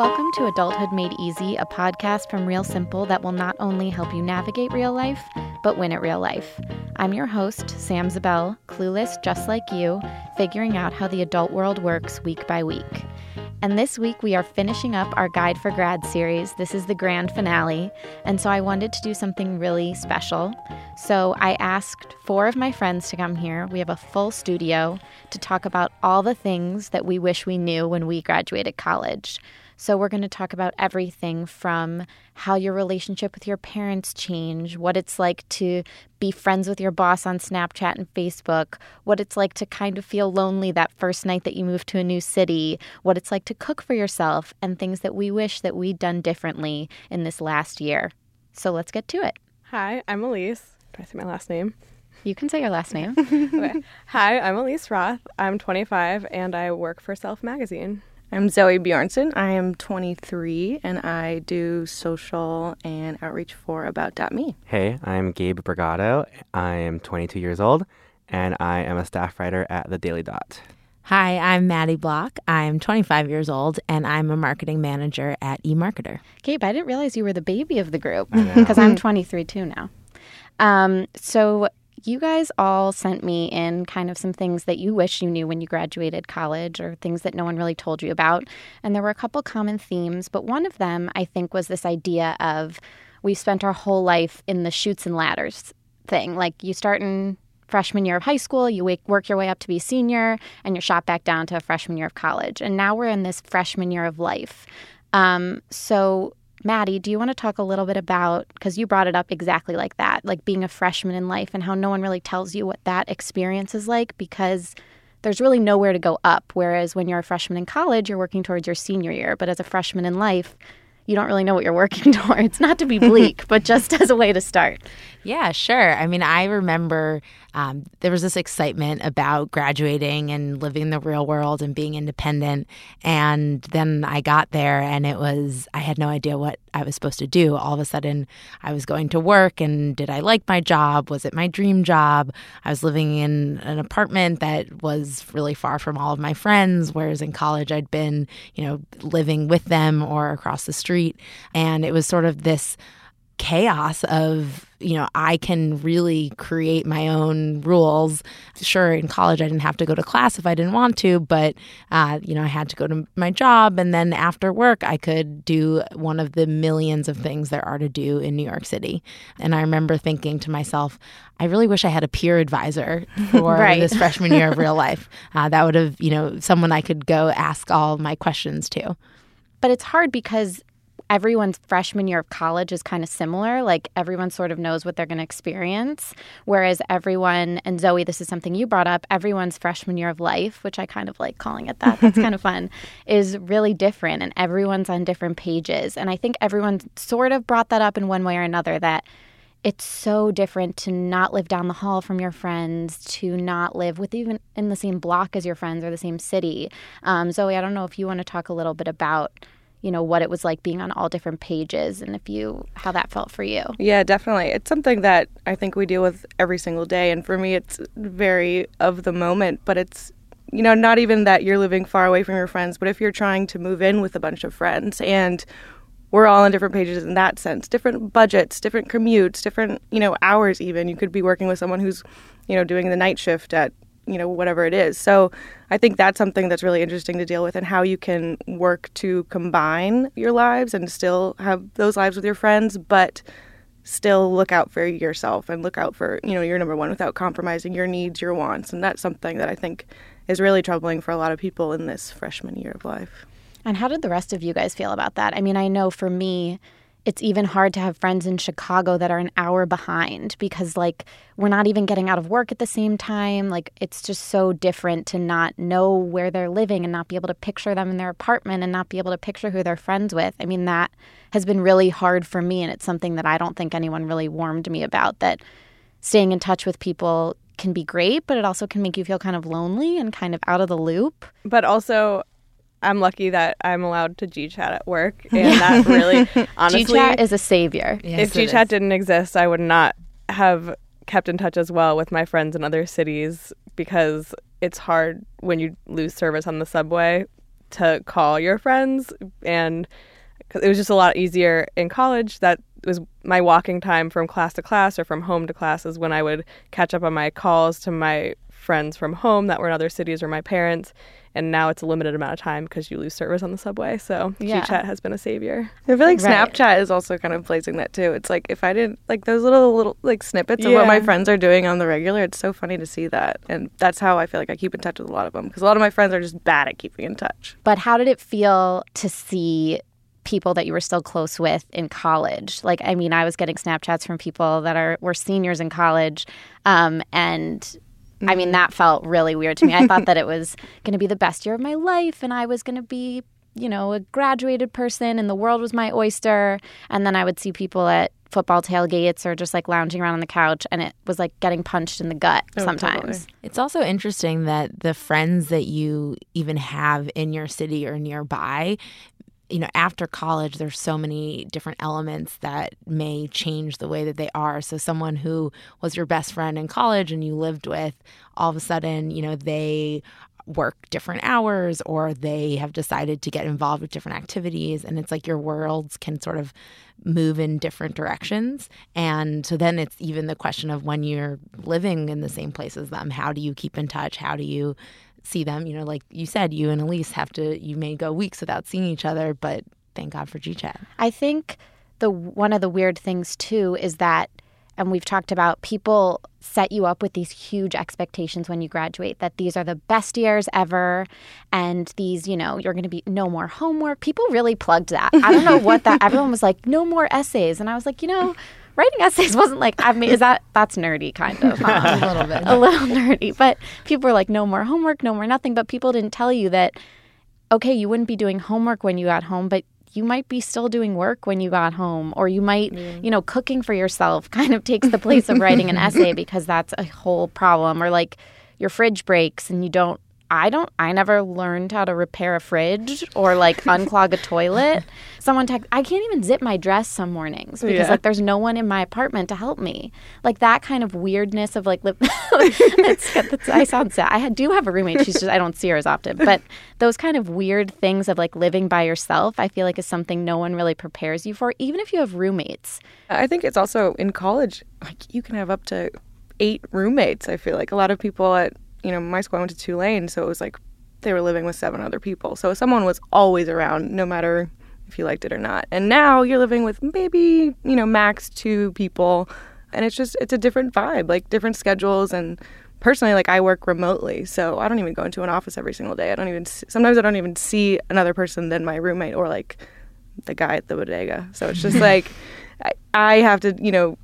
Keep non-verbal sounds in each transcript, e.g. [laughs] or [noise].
Welcome to Adulthood Made Easy, a podcast from Real Simple that will not only help you navigate real life, but win at real life. I'm your host, Sam Zabell, clueless just like you, figuring out how the adult world works week by week. And this week we are finishing up our Guide for Grad series. This is the grand finale, and so I wanted to do something really special. So I asked four of my friends to come here. We have a full studio to talk about all the things that we wish we knew when we graduated college. So, we're going to talk about everything from how your relationship with your parents change, what it's like to be friends with your boss on Snapchat and Facebook, what it's like to kind of feel lonely that first night that you move to a new city, what it's like to cook for yourself, and things that we wish that we'd done differently in this last year. So, let's get to it. Hi, I'm Elise. Do I say my last name? You can say your last name. [laughs] okay. Hi, I'm Elise Roth. I'm 25 and I work for Self Magazine. I'm Zoe Bjornson. I am 23 and I do social and outreach for About.me. Hey, I'm Gabe Bergado. I am 22 years old and I am a staff writer at the Daily Dot. Hi, I'm Maddie Block. I'm 25 years old and I'm a marketing manager at eMarketer. Gabe, I didn't realize you were the baby of the group because [laughs] I'm 23 too now. Um, so you guys all sent me in kind of some things that you wish you knew when you graduated college or things that no one really told you about. And there were a couple common themes, but one of them I think was this idea of we've spent our whole life in the chutes and ladders thing. Like you start in freshman year of high school, you work your way up to be senior, and you're shot back down to a freshman year of college. And now we're in this freshman year of life. Um, so Maddie, do you want to talk a little bit about because you brought it up exactly like that, like being a freshman in life and how no one really tells you what that experience is like because there's really nowhere to go up. Whereas when you're a freshman in college, you're working towards your senior year. But as a freshman in life, you don't really know what you're working [laughs] towards. Not to be bleak, [laughs] but just as a way to start. Yeah, sure. I mean, I remember um, there was this excitement about graduating and living in the real world and being independent. And then I got there and it was, I had no idea what I was supposed to do. All of a sudden, I was going to work and did I like my job? Was it my dream job? I was living in an apartment that was really far from all of my friends, whereas in college, I'd been, you know, living with them or across the street. And it was sort of this chaos of you know i can really create my own rules. Sure in college i didn't have to go to class if i didn't want to but uh, you know i had to go to my job. And then after work i could do one of the millions of things there are to do in new york city. And i remember thinking to myself i really wish i had a peer advisor [laughs] for right. this freshman year of real life. [laughs] Uh, that would have you know someone i could go ask all my questions to. But it's hard because everyone's freshman year of college is kind of similar. Like everyone sort of knows what they're going to experience. Whereas everyone, and Zoe, this is something you brought up, everyone's freshman year of life, which I kind of like calling it that, that's kind of [laughs] fun, is really different. And everyone's on different pages. And I think everyone sort of brought that up in one way or another that it's so different to not live down the hall from your friends, to not live with even in the same block as your friends or the same city. Um, Zoe, I don't know if you want to talk a little bit about you know what it was like being on all different pages and if you how that felt for you. Yeah definitely. It's something that i think we deal with every single day and for me it's very of the moment but it's you know not even that you're living far away from your friends but if you're trying to move in with a bunch of friends and we're all on different pages in that sense different budgets different commutes different you know hours even. You could be working with someone who's you know doing the night shift at you know whatever it is. So i think that's something that's really interesting to deal with and how you can work to combine your lives and still have those lives with your friends but still look out for yourself and look out for you know your number one without compromising your needs your wants. And that's something that i think is really troubling for a lot of people in this freshman year of life. And how did the rest of you guys feel about that? I mean i know for me it's even hard to have friends in Chicago that are an hour behind because like we're not even getting out of work at the same time. Like it's just so different to not know where they're living and not be able to picture them in their apartment and not be able to picture who they're friends with. I mean that has been really hard for me and it's something that I don't think anyone really warned me about that staying in touch with people can be great, but it also can make you feel kind of lonely and kind of out of the loop. But also I'm lucky that I'm allowed to GChat at work, and that really, [laughs] honestly, GChat is a savior. Yes, if GChat didn't exist, I would not have kept in touch as well with my friends in other cities because it's hard when you lose service on the subway to call your friends and 'cause it was just a lot easier in college that was my walking time from class to class or from home to class is when I would catch up on my calls to my friends from home that were in other cities or my parents and now it's a limited amount of time because you lose service on the subway so Yeah. GChat has been a savior I feel like Right. Snapchat is also kind of placing that too. It's like if I didn't like those little little like snippets of what my friends are doing on the regular, it's so funny to see that, and that's how I feel like I keep in touch with a lot of them because a lot of my friends are just bad at keeping in touch. But how did it feel to see people that you were still close with in college? Like, I mean, I was getting Snapchats from people that are were seniors in college, um, and I mean, mm. that felt really weird to me. I thought that it [laughs] was going to be the best year of my life, and I was going to be, you know, a graduated person, and the world was my oyster. And then I would see people at football tailgates or just like lounging around on the couch, and it was like getting punched in the gut Oh, sometimes. totally. It's also interesting that the friends that you even have in your city or nearby, you know, after college, there's so many different elements that may change the way that they are. So, someone who was your best friend in college and you lived with, all of a sudden, you know, they work different hours or they have decided to get involved with different activities. And it's like your worlds can sort of move in different directions. And so then it's even the question of when you're living in the same place as them, um, how do you keep in touch? How do you see them? You know, like you said, you and Elise have to, you may go weeks without seeing each other, but thank God for GChat. I think the one of the weird things too is that and we've talked about people set you up with these huge expectations when you graduate that these are the best years ever and these you know you're going to be no more homework people really plugged that i don't know what that [laughs] everyone was like no more essays and i was like you know writing [laughs] essays wasn't like i mean is that that's nerdy kind of? [laughs] A little bit. a little nerdy. But people were like no more homework no more nothing. But people didn't tell you that okay you wouldn't be doing homework when you got home but you might be still doing work when you got home. Or you might you know cooking for yourself [laughs] kind of takes the place of writing an essay because that's a whole problem. Or like your fridge breaks and you don't I don't I never learned how to repair a fridge or like [laughs] unclog a toilet. Someone text I can't even zip my dress some mornings because Yeah. like there's no one in my apartment to help me. Like that kind of weirdness of like li- [laughs] it's, it's, I sound sad. I had- do have a roommate. She's just I don't see her as often, [laughs] but those kind of weird things of like living by yourself, I feel like is something no one really prepares you for, even if you have roommates. I think it's also in college, like you can have up to eight roommates. I feel like a lot of people at you know my school I went to Tulane, so it was like they were living with seven other people. So someone was always around, no matter if you liked it or not. And now you're living with maybe you know max two people, and it's just it's a different vibe, like different schedules and. Personally, like I work remotely, so I don't even go into an office every single day. I don't even. s sometimes I don't even see another person than my roommate or like the guy at the bodega. So it's just [laughs] like I, I have to, you know,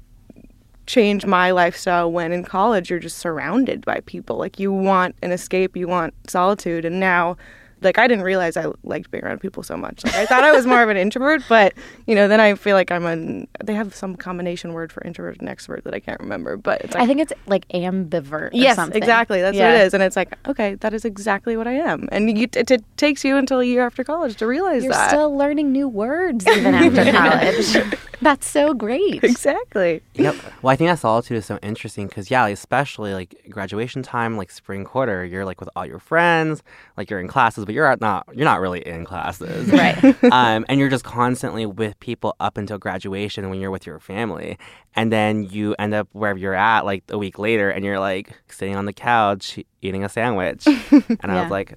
change my lifestyle when in college you're just surrounded by people. Like you want an escape, you want solitude, and now like I didn't realize I liked being around people so much. Like I thought I was more of an introvert, but you know, then I feel like I'm an they have some combination word for introvert and extrovert that I can't remember, but it's like I think it's like ambivert. Or Yes, something. exactly. That's Yeah. what it is, and it's like, okay, that is exactly what I am. And you, it, it takes you until a year after college to realize You're that. still learning new words even after [laughs] college. That's so great. exactly. Yep. Well, I think that solitude is so interesting because, yeah, especially like graduation time, like spring quarter, you're like with all your friends, like you're in classes, but you're not you're not really in classes, Right. [laughs] um, and you're just constantly with people up until graduation when you're with your family, and then you end up wherever you're at like a week later, and you're like sitting on the couch eating a sandwich, [laughs] and I was like,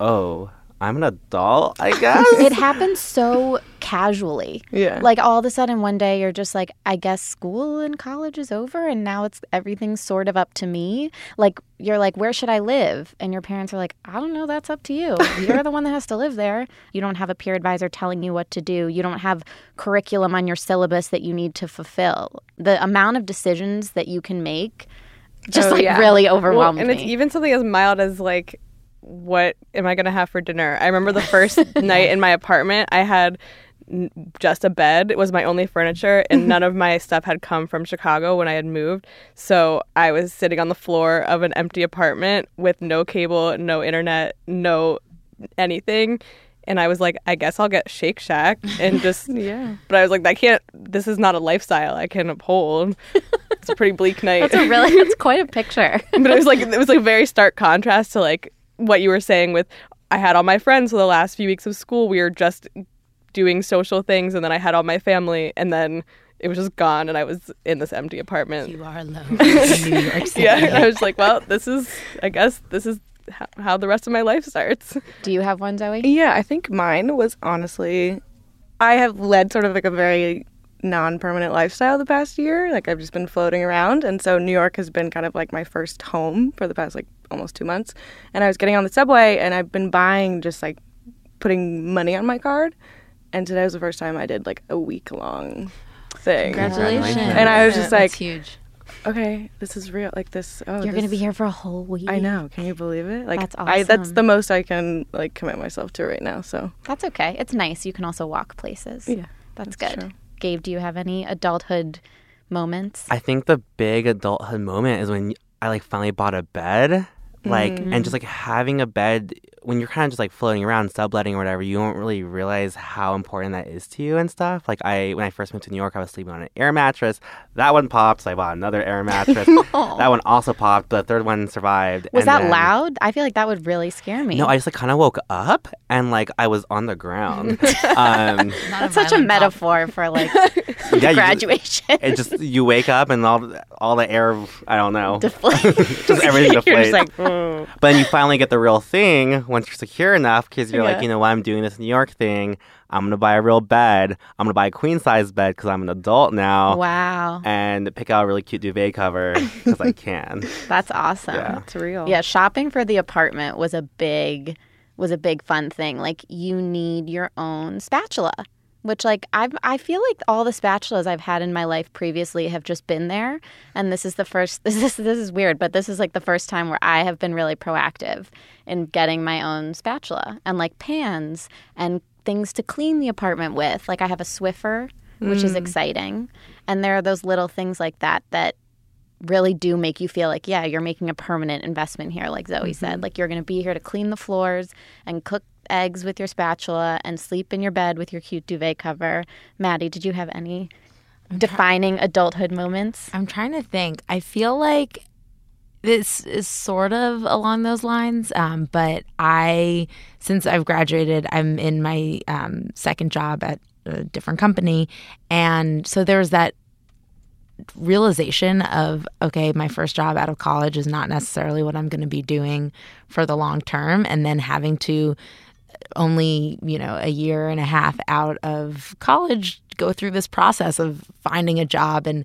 oh, I'm an adult, I [laughs] guess. It happens so casually. Yeah. Like all of a sudden one day you're just like, I guess school and college is over and now it's everything's sort of up to me. Like you're like, where should I live? And your parents are like, I don't know, that's up to you. You're the one that has to live there. You don't have a peer advisor telling you what to do. You don't have curriculum on your syllabus that you need to fulfill. The amount of decisions that you can make just Oh, like yeah. really Well, overwhelmed and me. it's even something as mild as like what am i going to have for dinner? I remember the first [laughs] night in my apartment i had just a bed it was my only furniture and [laughs] none of my stuff had come from chicago when i had moved. So i was sitting on the floor of an empty apartment with no cable no internet no anything. And i was like i guess i'll get shake shack and just [laughs] Yeah. but i was like i can't this is not a lifestyle i can uphold. It's a pretty bleak night That's a really that's quite a picture. but it was like it was like a very stark contrast to like what you were saying with I had all my friends for the last few weeks of school. We were just doing social things, and then I had all my family, and then it was just gone, and I was in this empty apartment. You are alone in New York [laughs] City. yeah, I was like, well, this is, I guess, this is how the rest of my life starts. Do you have one, Zoe? Yeah, I think mine was honestly, I have led sort of like a very non permanent lifestyle the past year. Like I've just been floating around. And so New York has been kind of like my first home for the past like almost two months. And I was getting on the subway and I've been buying just like putting money on my card. And today was the first time I did like a week long thing. Congratulations. And I was just like, That's huge. okay, this is real. Like this. Oh, You're going to be here for a whole week. I know. Can you believe it? Like That's awesome. I that's the most I can like commit myself to right now. So That's okay. It's nice. You can also walk places. yeah. That's, that's good. true. Gabe, do you have any adulthood moments? I think the big adulthood moment is when I like finally bought a bed. Like and just mm-hmm. like having a bed when you're kind of just like floating around subletting or whatever, you don't really realize how important that is to you and stuff. Like I when I first moved to New York, I was sleeping on an air mattress. That one popped, so I bought another air mattress. [laughs] that one also popped, but the third one survived. Was and that then- loud? I feel like that would really scare me. No, I just like kind of woke up and like I was on the ground. [laughs] um, Not That's such a violent pop. metaphor for like [laughs] yeah, you- graduation. it just you wake up and all all the air I don't know Deflate. just everything You're deflates. just like, "Mm." but then you finally get the real thing once you're secure enough because you're Yeah. like you know what I'm doing this New York thing. I'm gonna buy a real bed. I'm gonna buy a queen size bed because I'm an adult now. wow. And pick out a really cute duvet cover [laughs] because I can. That's awesome. Yeah. It's real. Yeah, shopping for the apartment was a big was a big fun thing. Like you need your own spatula, which like I I feel like all the spatulas I've had in my life previously have just been there, and this is the first [laughs] this is this is weird, but this is like the first time where I have been really proactive in getting my own spatula and like pans and things to clean the apartment with. Like I have a Swiffer, which is mm. exciting, and there are those little things like that that really do make you feel like, yeah, you're making a permanent investment here, like Zoe said. Mm-hmm. Like you're going to be here to clean the floors and cook eggs with your spatula and sleep in your bed with your cute duvet cover. Maddie, did you have any defining adulthood moments? I'm trying to think. I feel like this is sort of along those lines, um, but I, since I've graduated, I'm in my um, second job at a different company, and so there was that realization of okay my first job out of college is not necessarily what i'm going to be doing for the long term and then having to only you know a year and a half out of college go through this process of finding a job and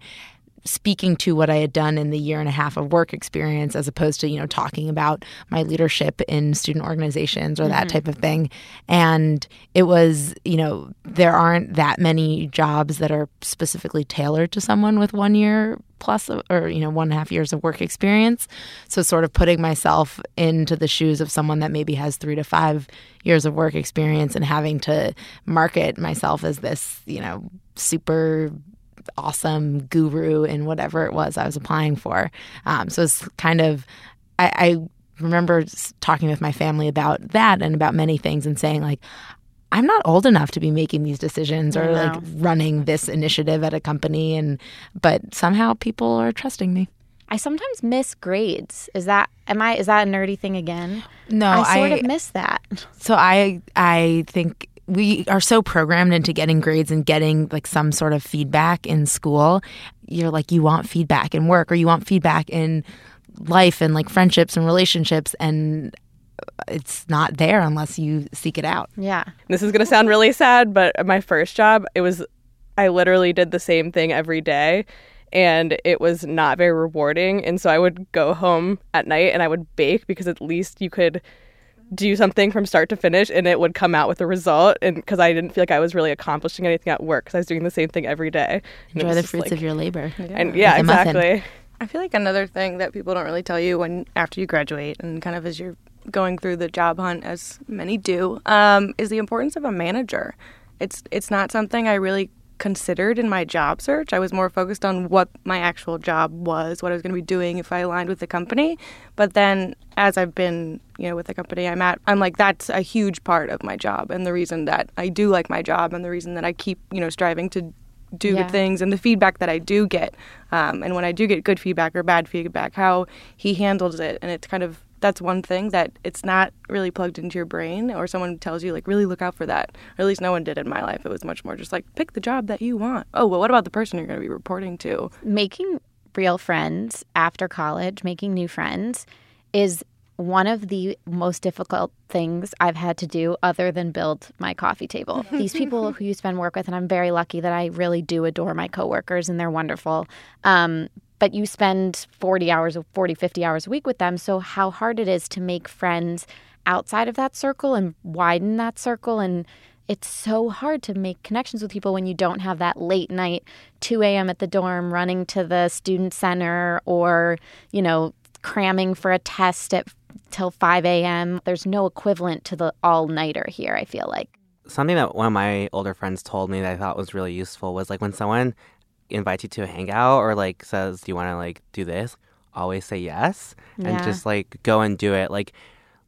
speaking to what I had done in the year and a half of work experience as opposed to you know talking about my leadership in student organizations or that mm-hmm. type of thing. And it was you know there aren't that many jobs that are specifically tailored to someone with one year plus or you know one and a half years of work experience. So sort of putting myself into the shoes of someone that maybe has three to five years of work experience and having to market myself as this you know super awesome guru in whatever it was I was applying for. Um, so it's kind of, I, I remember talking with my family about that and about many things and saying, like, I'm not old enough to be making these decisions or like running this initiative at a company. And, but somehow people are trusting me. I sometimes miss grades. Is that am I is that a nerdy thing again? No, I sort of miss that. [laughs] So I I think we are so programmed into getting grades and getting like some sort of feedback in school. You're like you want feedback in work or you want feedback in life and like friendships and relationships and it's not there unless you seek it out. Yeah. This is going to sound really sad, but my first job, it was, I literally did the same thing every day and it was not very rewarding. And so I would go home at night and I would bake because at least you could do something from start to finish and it would come out with a result. And because I didn't feel like I was really accomplishing anything at work because I was doing the same thing every day. Enjoy the fruits like- of your labor. And yeah, Like muffin. exactly. I feel like another thing that people don't really tell you when after you graduate and kind of as you're going through the job hunt, as many do, um, is the importance of a manager. It's it's not something I really considered in my job search. I was more focused on what my actual job was, what I was going to be doing if I aligned with the company. But then as I've been, you know, with the company I'm at, I'm like that's a huge part of my job and the reason that I do like my job and the reason that I keep, you know, striving to do Yeah. good things and the feedback that I do get. Um, and when I do get good feedback or bad feedback, how he handles it. And it's kind of that's one thing that it's not really plugged into your brain or someone tells you like really look out for that or at least no one did in my life it was much more just like pick the job that you want oh well what about the person you're going to be reporting to Making real friends after college, making new friends, is one of the most difficult things I've had to do other than build my coffee table. [laughs] These people who you spend work with, and I'm very lucky that I really do adore my coworkers and they're wonderful. Um, but you spend 40 hours, 40, 50 hours a week with them. So, how hard it is to make friends outside of that circle and widen that circle. And it's so hard to make connections with people when you don't have that late night 2 a.m. at the dorm running to the student center or, you know, cramming for a test at till 5 a.m. There's no equivalent to the all nighter here, I feel like. Something that one of my older friends told me that I thought was really useful was like when someone invites you to a hangout or like says, "Do you want to like do this?" Always say yes and Yeah. just like go and do it. Like,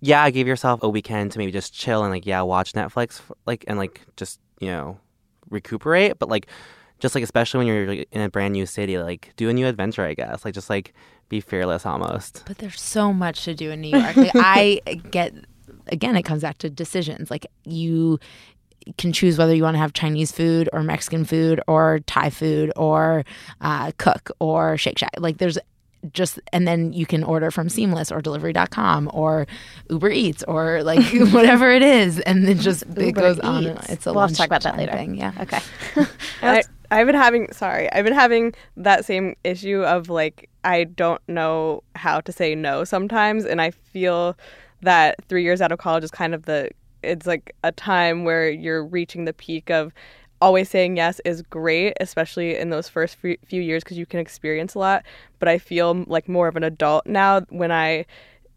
yeah, give yourself a weekend to maybe just chill and like yeah, watch Netflix like and like just you know recuperate. But like, just like especially when you're like, in a brand new city, like do a new adventure. I guess like just like be fearless almost. But there's so much to do in New York. Like, I [laughs] get again, it comes back to decisions. Like you can choose whether you want to have Chinese food or Mexican food or Thai food or uh, cook or Shake Shack. Like there's just and then you can order from Seamless or Delivery.com or Uber Eats or like [laughs] whatever it is, and then just it Uber goes on. And Eats. on. It's a We'll have to talk about that later. Thing. Yeah. Okay. [laughs] [laughs] I, I've been having sorry, I've been having that same issue of like I don't know how to say no sometimes, and I feel that three years out of college is kind of the it's like a time where you're reaching the peak of always saying yes is great, especially in those first few years because you can experience a lot. But I feel like more of an adult now when I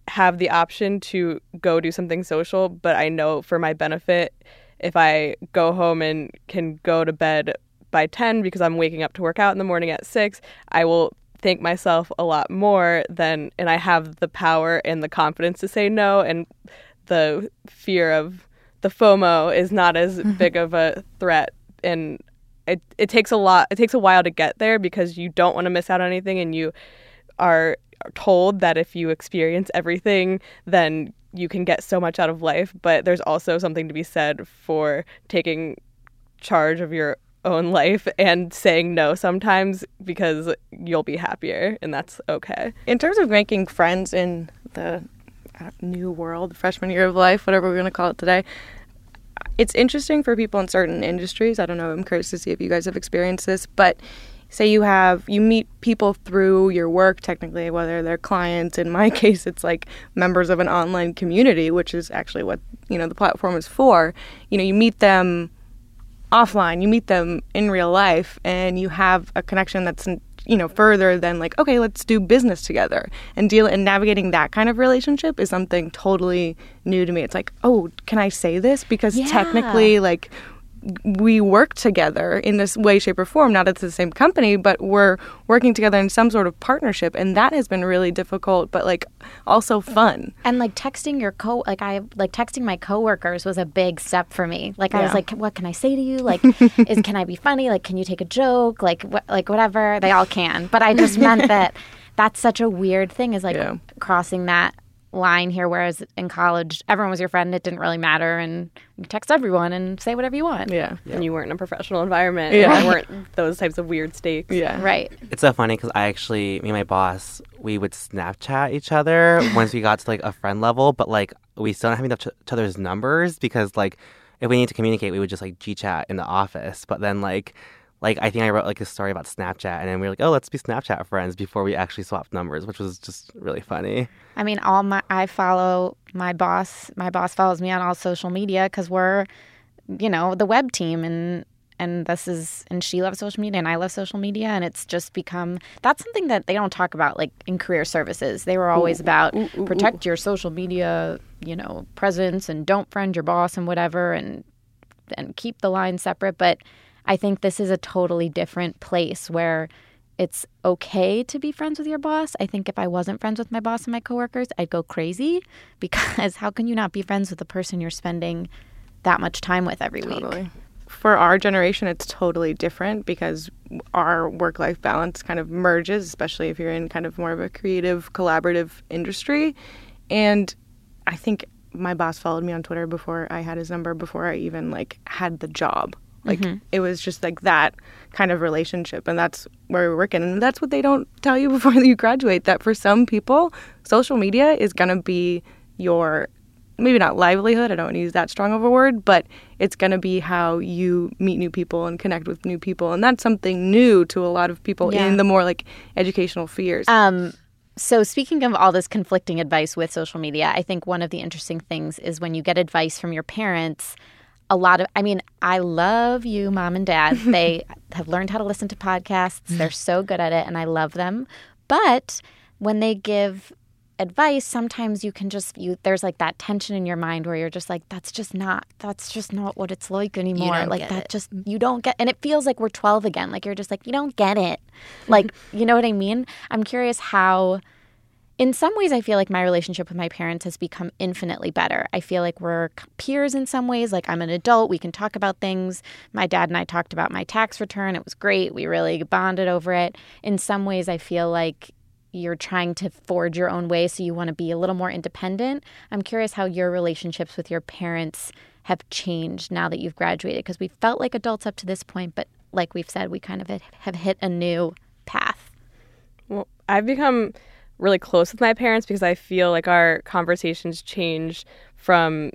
have the option to go do something social, but I know for my benefit, if I go home and can go to bed by 10 because I'm waking up to work out in the morning at 6, I will thank myself a lot more than, and I have the power and the confidence to say no, and the fear of the FOMO is not as mm-hmm. big of a threat. And it, it takes a lot, it takes a while to get there because you don't want to miss out on anything and you are told that if you experience everything, then you can get so much out of life. But there's also something to be said for taking charge of your own life and saying no sometimes because you'll be happier and that's okay. in terms of making friends in the Uh, new world, freshman year of life, whatever we're going to call it today, it's interesting for people in certain industries. I don't know. I'm curious to see if you guys have experienced this, but say you have you meet people through your work technically whether they're clients in my [laughs] case it's like members of an online community which is actually what you know the platform is for you know you meet them offline you meet them in real life and you have a connection that's you know further than like okay let's do business together. And deal and navigating that kind of relationship is something totally new to me. It's like oh can i say this? Because Yeah. technically like we work together in this way shape or form not at the same company but we're working together in some sort of partnership and that has been really difficult but like also fun And like texting your co like I like texting my coworkers was a big step for me. Like I was like, what can I say to you? Like, [laughs] is can I be funny? Like, can you take a joke? Like, what like whatever. They all can, but I just meant [laughs] that that's such a weird thing is like Yeah. crossing that line here. Whereas in college, everyone was your friend. It didn't really matter, and you text everyone and say whatever you want. yeah And you weren't in a professional environment. Yeah. And there weren't those types of weird stakes. yeah Right. It's so funny because I actually, me and my boss, we would Snapchat each other [laughs] once we got to like a friend level, but like we still don't have each each other's numbers because like if we need to communicate, we would just like G chat in the office. But then like, like I think I wrote like a story about Snapchat, and then we were like, oh, let's be Snapchat friends before we actually swapped numbers, which was just really funny. I mean, all my I follow my boss. My boss follows me on all social media because we're, you know, the web team, and and this is and she loves social media, and I love social media, and it's just become that's something that they don't talk about like in career services. They were always about protect your social media, you know, presence, and don't friend your boss and whatever, and and keep the line separate. But I think this is a totally different place where it's okay to be friends with your boss. I think if I wasn't friends with my boss and my coworkers, I'd go crazy [laughs] because how can you not be friends with the person you're spending that much time with every week? Totally. For our generation, it's totally different because our work life balance kind of merges, especially if you're in kind of more of a creative, collaborative industry. and I think my boss followed me on Twitter before I had his number before I even like had the job. Like it was just like that kind of relationship and that's where we're working and that's what they don't tell you [laughs] before you graduate that for some people social media is going to be your maybe not livelihood, I don't want to use that strong of a word, but it's going to be how you meet new people and connect with new people and that's something new to a lot of people Yeah. in the more like educational spheres. Um, so speaking of all this conflicting advice with social media, I think one of the interesting things is when you get advice from your parents. A lot of, I mean, I love you, mom and dad. [laughs] They have learned how to listen to podcasts. They're so good at it, and I love them. But when they give advice, sometimes you can just you there's like that tension in your mind where you're just like, that's just not that's just not what it's like anymore. Like that it. just you don't get and it feels like we're 12 again. Like you're just like you don't get it. Like you know what I mean? I'm curious how in some ways I feel like my relationship with my parents has become infinitely better. I feel like we're peers in some ways. Like I'm an adult, we can talk about things. My dad and I talked about my tax return. It was great. We really bonded over it. In some ways I feel like you're trying to forge your own way so you want to be a little more independent. I'm curious how your relationships with your parents have changed now that you've graduated because we felt like adults up to this point, but like we've said, we kind of have hit a new path. Well, I've become really close with my parents because I feel like our conversations change from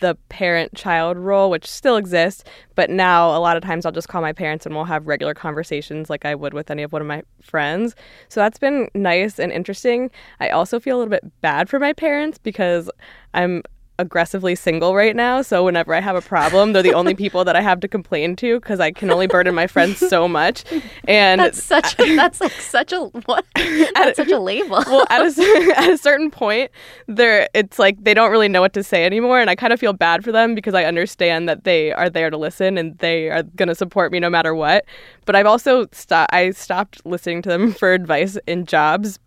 the parent child role, which still exists, but now a lot of times I'll just call my parents and we'll have regular conversations like I would with any of one of my friends. So that's been nice and interesting. I also feel a little bit bad for my parents because I'm aggressively single right now. So whenever I have a problem, they're the only people that I have to complain to because I can only burden my friends so much. And That's such a, that's like such a what? [laughs] That's such a label. [laughs] well, at a, [laughs] at a certain point, they're it's like they don't really know what to say anymore, and I kind of feel bad for them because I understand that they are there to listen and they are going to support me no matter what. But I've also stopped. I stopped listening to them for advice in jobs,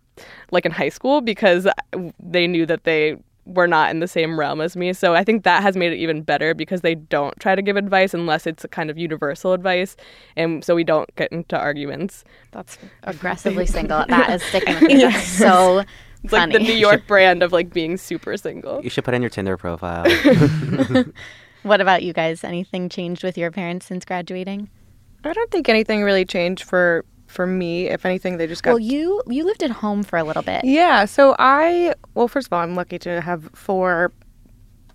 like in high school, because uh, they knew that they were not in the same realm as me. So I think that has made it even better because they don't try to give advice unless it's a kind of universal advice, and so we don't get into arguments. That's [laughs] aggressively [laughs] single. That is sticking with me. That's so It's funny. like the New York brand of like being super single. You should put in your Tinder profile. [laughs] what about you guys? Anything changed with your parents since graduating? I don't think anything really changed for for me. If anything, they just got Well, you you lived at home for a little bit. Yeah, so I well, first of all, I'm lucky to have four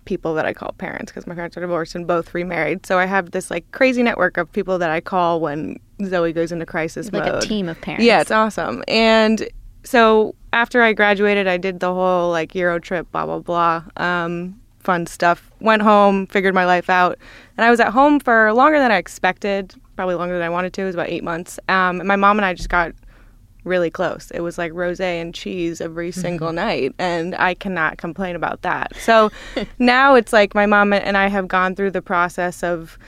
people that I call parents because my parents are divorced and both remarried. So I have this like crazy network of people that I call when Zoe goes into crisis Like mode. a team of parents. Yeah, it's awesome. And so after I graduated, I did the whole like Euro trip, blah blah blah, um, fun stuff. Went home, figured my life out, and I was at home for longer than I expected. Probably longer than I wanted to. It was about eight months. Um, my mom and I just got really close. It was like rosé and cheese every single night, and I cannot complain about that. So [laughs] now it's like my mom and I have gone through the process of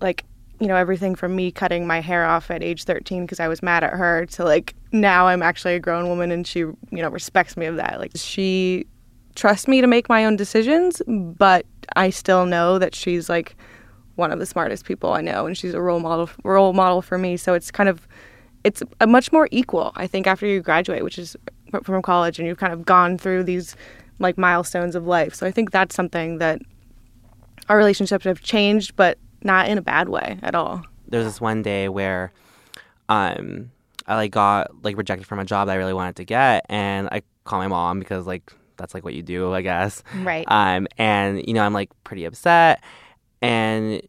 like you know everything from me cutting my hair off at age 13 because I was mad at her to like now I'm actually a grown woman and she you know respects me of that. Like she trusts me to make my own decisions, but I still know that she's like one of the smartest people I know and she's a role model role model for me. So it's kind of it's a much more equal, I think, after you graduate, which is from college and you've kind of gone through these like milestones of life. So I think that's something that our relationships have changed, but not in a bad way at all. There's this one day where um I like got like rejected from a job that I really wanted to get and I call my mom because like that's like what you do, I guess. Right. Um and you know, I'm like pretty upset and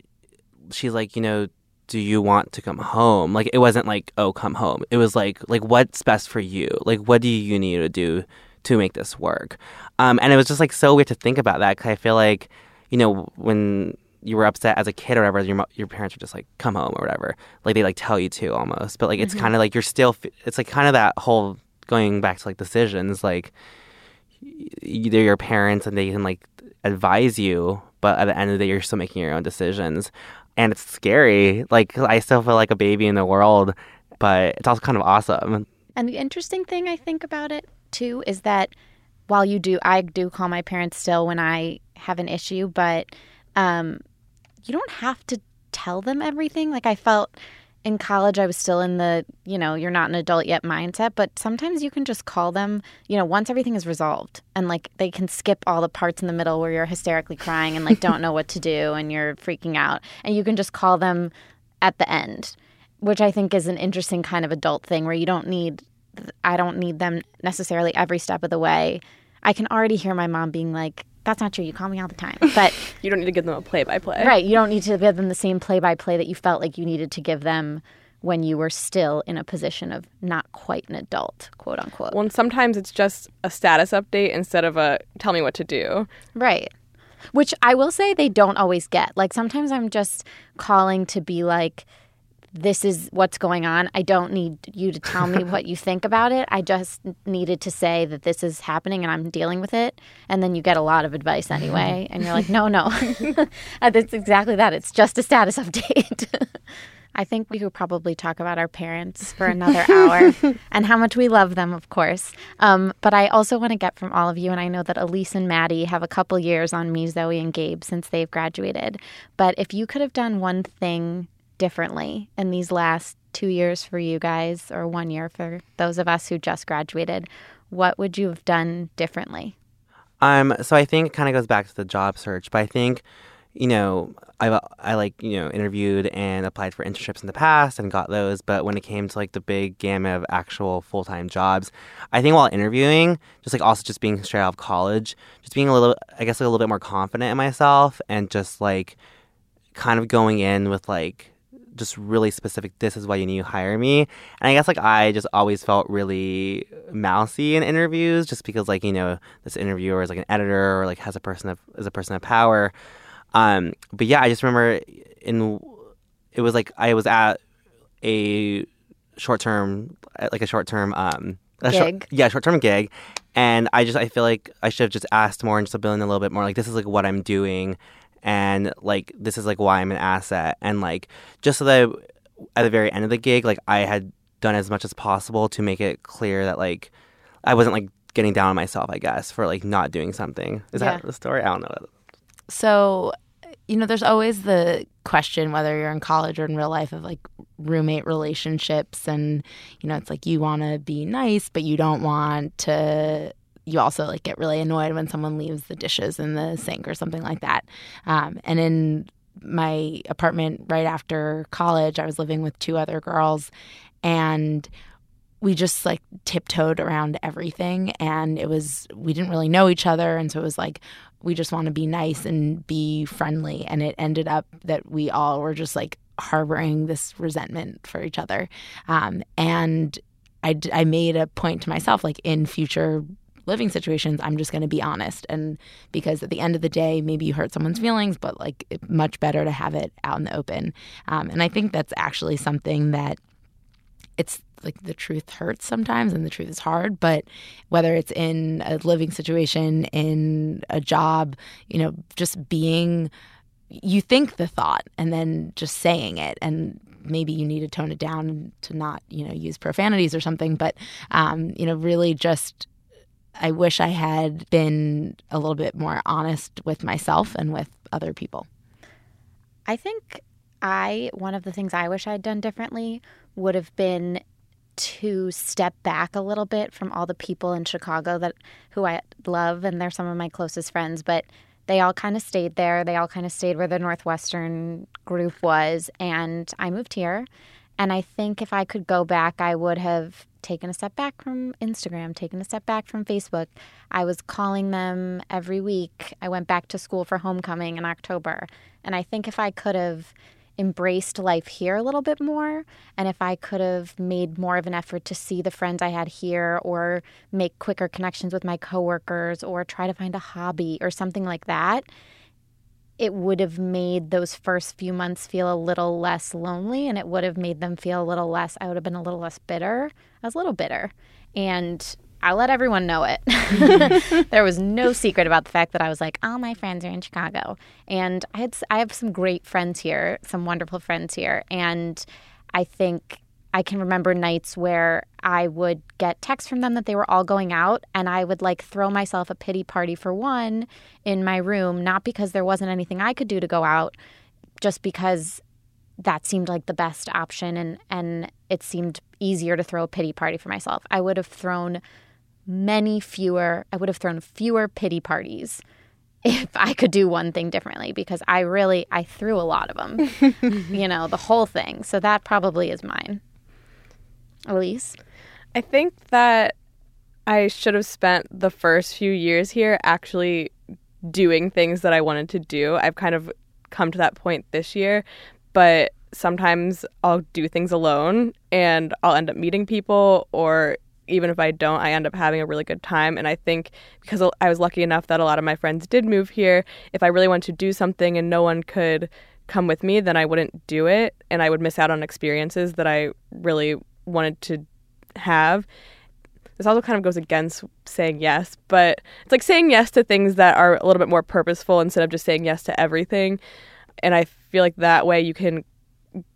she's like, you know, do you want to come home? Like it wasn't like, oh, come home. It was like like what's best for you? Like what do you need to do to make this work? Um and it was just like so weird to think about that cuz I feel like you know, when you were upset as a kid or whatever, your your parents were just like, "Come home" or whatever. Like they like tell you to almost, but like it's kind of like you're still. It's like kind of that whole going back to like decisions. Like they're your parents and they can like advise you, but at the end of the day, you're still making your own decisions, and it's scary. Like I still feel like a baby in the world, but it's also kind of awesome. And the interesting thing I think about it too is that while you do, I do call my parents still when I have an issue, but um, you don't have to tell them everything. Like I felt in college I was still in the, you know, you're not an adult yet mindset, but sometimes you can just call them, you know, once everything is resolved and like they can skip all the parts in the middle where you're hysterically crying and like don't know what to do and you're freaking out and you can just call them at the end, which I think is an interesting kind of adult thing where you don't need I don't need them necessarily every step of the way. I can already hear my mom being like, that's not true. You call me all the time. But [laughs] You don't need to give them a play by play. right, you don't need to give them the same play by play that you felt like you needed to give them when you were still in a position of not quite an adult, quote unquote. Well, and sometimes it's just a status update instead of a tell me what to do. Right. Which I will say they don't always get. Like sometimes I'm just calling to be like, this is what's going on. I don't need you to tell me what you think about it. I just needed to say that this is happening and I'm dealing with it. And then you get a lot of advice anyway. [laughs] And you're like, no, no. [laughs] That's exactly that. It's just a status [laughs] update. I think we could probably talk about our parents for another hour and how much we love them, of course. Um, but I also want to get from all of you, and I know that Elise and Maddie have a couple years on me, Zoe, and Gabe since they've graduated. But if you could have done one thing differently in these last two years for you guys, or one year for those of us who just graduated, what would you have done differently? Um, so I think it kind of goes back to the job search, but I think, you know, I I like you know interviewed and applied for internships in the past and got those, but when it came to like the big gamut of actual full time jobs, I think while interviewing, just like also just being straight out of college, just being a little, I guess, like a little bit more confident in myself and just like kind of going in with like just really specific this is why you need to hire me. And i guess like i just always felt really mousy in interviews just because like you know this interviewer is like an editor or like has a person of is a person of power. Um but yeah i just remember in it was like i was at a short term like a short term um a short- Gig. yeah short term gig. And i just i feel like i should have just asked more and just been a little bit more like this is like what i'm doing and like this is like why I'm an asset and like just so that at the very end of the gig like I had done as much as possible to make it clear that like I wasn't like getting down on myself I guess for like not doing something is Yeah. that the story I don't know So, you know, there's always the question whether you're in college or in real life of like roommate relationships. And, you know, it's like you want to be nice, but you don't want to. You also like get really annoyed when someone leaves the dishes in the sink or something like that. Um, and in my apartment right after college, I was living with two other girls, and we just like tiptoed around everything and it was we didn't really know each other and so it was like we just want to be nice and be friendly and it ended up that we all were just like harboring this resentment for each other um, and I made a point to myself like in future living situations i'm just going to be honest. And because at the end of the day maybe you hurt someone's feelings but like much better to have it out in the open. Um, and i think that's actually something that it's like the truth hurts sometimes and the truth is hard but whether it's in a living situation in a job you know just being you think the thought and then just saying it. And maybe you need to tone it down to not you know use profanities or something but um, you know really just i wish i had been a little bit more honest with myself and with other people I think I one of the things I wish I'd done differently would have been to step back a little bit from all the people in Chicago that who I love and they're some of my closest friends, but they all kind of stayed there. They all kind of stayed where the Northwestern group was and I moved here and I think if I could go back I would have taken a step back from Instagram, taken a step back from Facebook. I was calling them every week. I went back to school for homecoming in October. And I think if I could have embraced life here a little bit more, and if I could have made more of an effort to see the friends I had here, or make quicker connections with my coworkers, or try to find a hobby or something like that, it would have made those first few months feel a little less lonely and it would have made them feel a little less I would have been a little less bitter. I was a little bitter. And I let everyone know it. [laughs] there was no secret about the fact that I was like, all my friends are in Chicago. And I had I have some great friends here, some wonderful friends here. And I think I can remember nights where I would get texts from them that they were all going out, and I would like throw myself a pity party for one in my room, not because there wasn't anything I could do to go out, just because that seemed like the best option and and it seemed easier to throw a pity party for myself. I would have thrown many fewer I would have thrown fewer pity parties [laughs] if I could do one thing differently because I really I threw a lot of them. [laughs] you know, the whole thing. So that probably is mine. Elise? I think that I should have spent the first few years here actually doing things that I wanted to do. I've kind of come to that point this year, but sometimes I'll do things alone and I'll end up meeting people or even if I don't, I end up having a really good time. And I think because I was lucky enough that a lot of my friends did move here, if I really wanted to do something and no one could come with me, then I wouldn't do it and I would miss out on experiences that I really wanted to have. This also kind of goes against saying yes, but it's like saying yes to things that are a little bit more purposeful instead of just saying yes to everything. And I feel like that way you can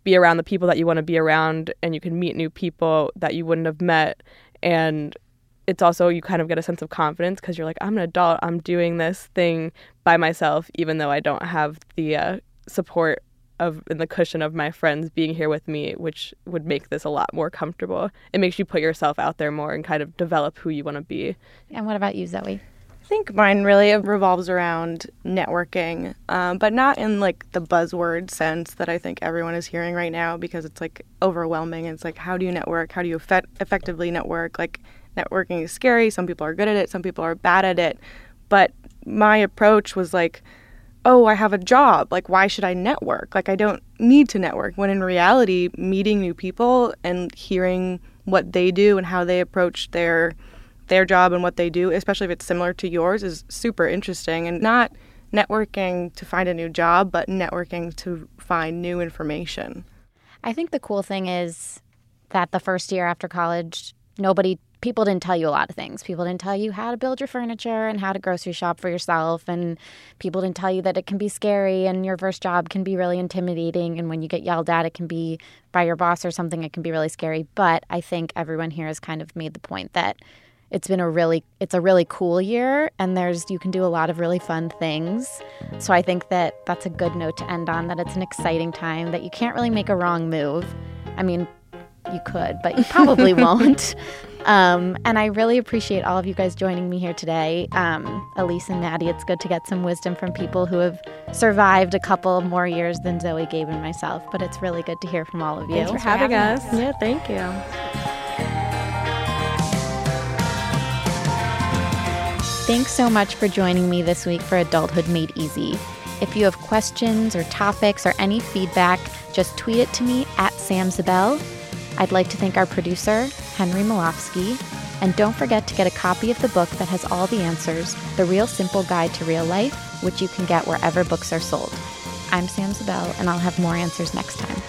be around the people that you want to be around and you can meet new people that you wouldn't have met and it's also you kind of get a sense of confidence because you're like i'm an adult i'm doing this thing by myself even though i don't have the uh, support of in the cushion of my friends being here with me which would make this a lot more comfortable it makes you put yourself out there more and kind of develop who you want to be and what about you zoe I think mine really revolves around networking, um, but not in like the buzzword sense that I think everyone is hearing right now because it's like overwhelming. It's like, how do you network? How do you effect- effectively network? Like, networking is scary. Some people are good at it, some people are bad at it. But my approach was like, oh, I have a job. Like, why should I network? Like, I don't need to network. When in reality, meeting new people and hearing what they do and how they approach their their job and what they do, especially if it's similar to yours, is super interesting and not networking to find a new job, but networking to find new information. I think the cool thing is that the first year after college, nobody people didn't tell you a lot of things. People didn't tell you how to build your furniture and how to grocery shop for yourself and people didn't tell you that it can be scary and your first job can be really intimidating and when you get yelled at it can be by your boss or something it can be really scary. But I think everyone here has kind of made the point that it's been a really it's a really cool year and there's you can do a lot of really fun things so i think that that's a good note to end on that it's an exciting time that you can't really make a wrong move i mean you could but you probably [laughs] won't um, and i really appreciate all of you guys joining me here today um, elise and maddie it's good to get some wisdom from people who have survived a couple more years than zoe gabe and myself but it's really good to hear from all of you thanks for having, having us. us yeah thank you Thanks so much for joining me this week for Adulthood Made Easy. If you have questions or topics or any feedback, just tweet it to me at Sam Zabell. I'd like to thank our producer, Henry Malofsky. And don't forget to get a copy of the book that has all the answers The Real Simple Guide to Real Life, which you can get wherever books are sold. I'm Sam Zabell, and I'll have more answers next time.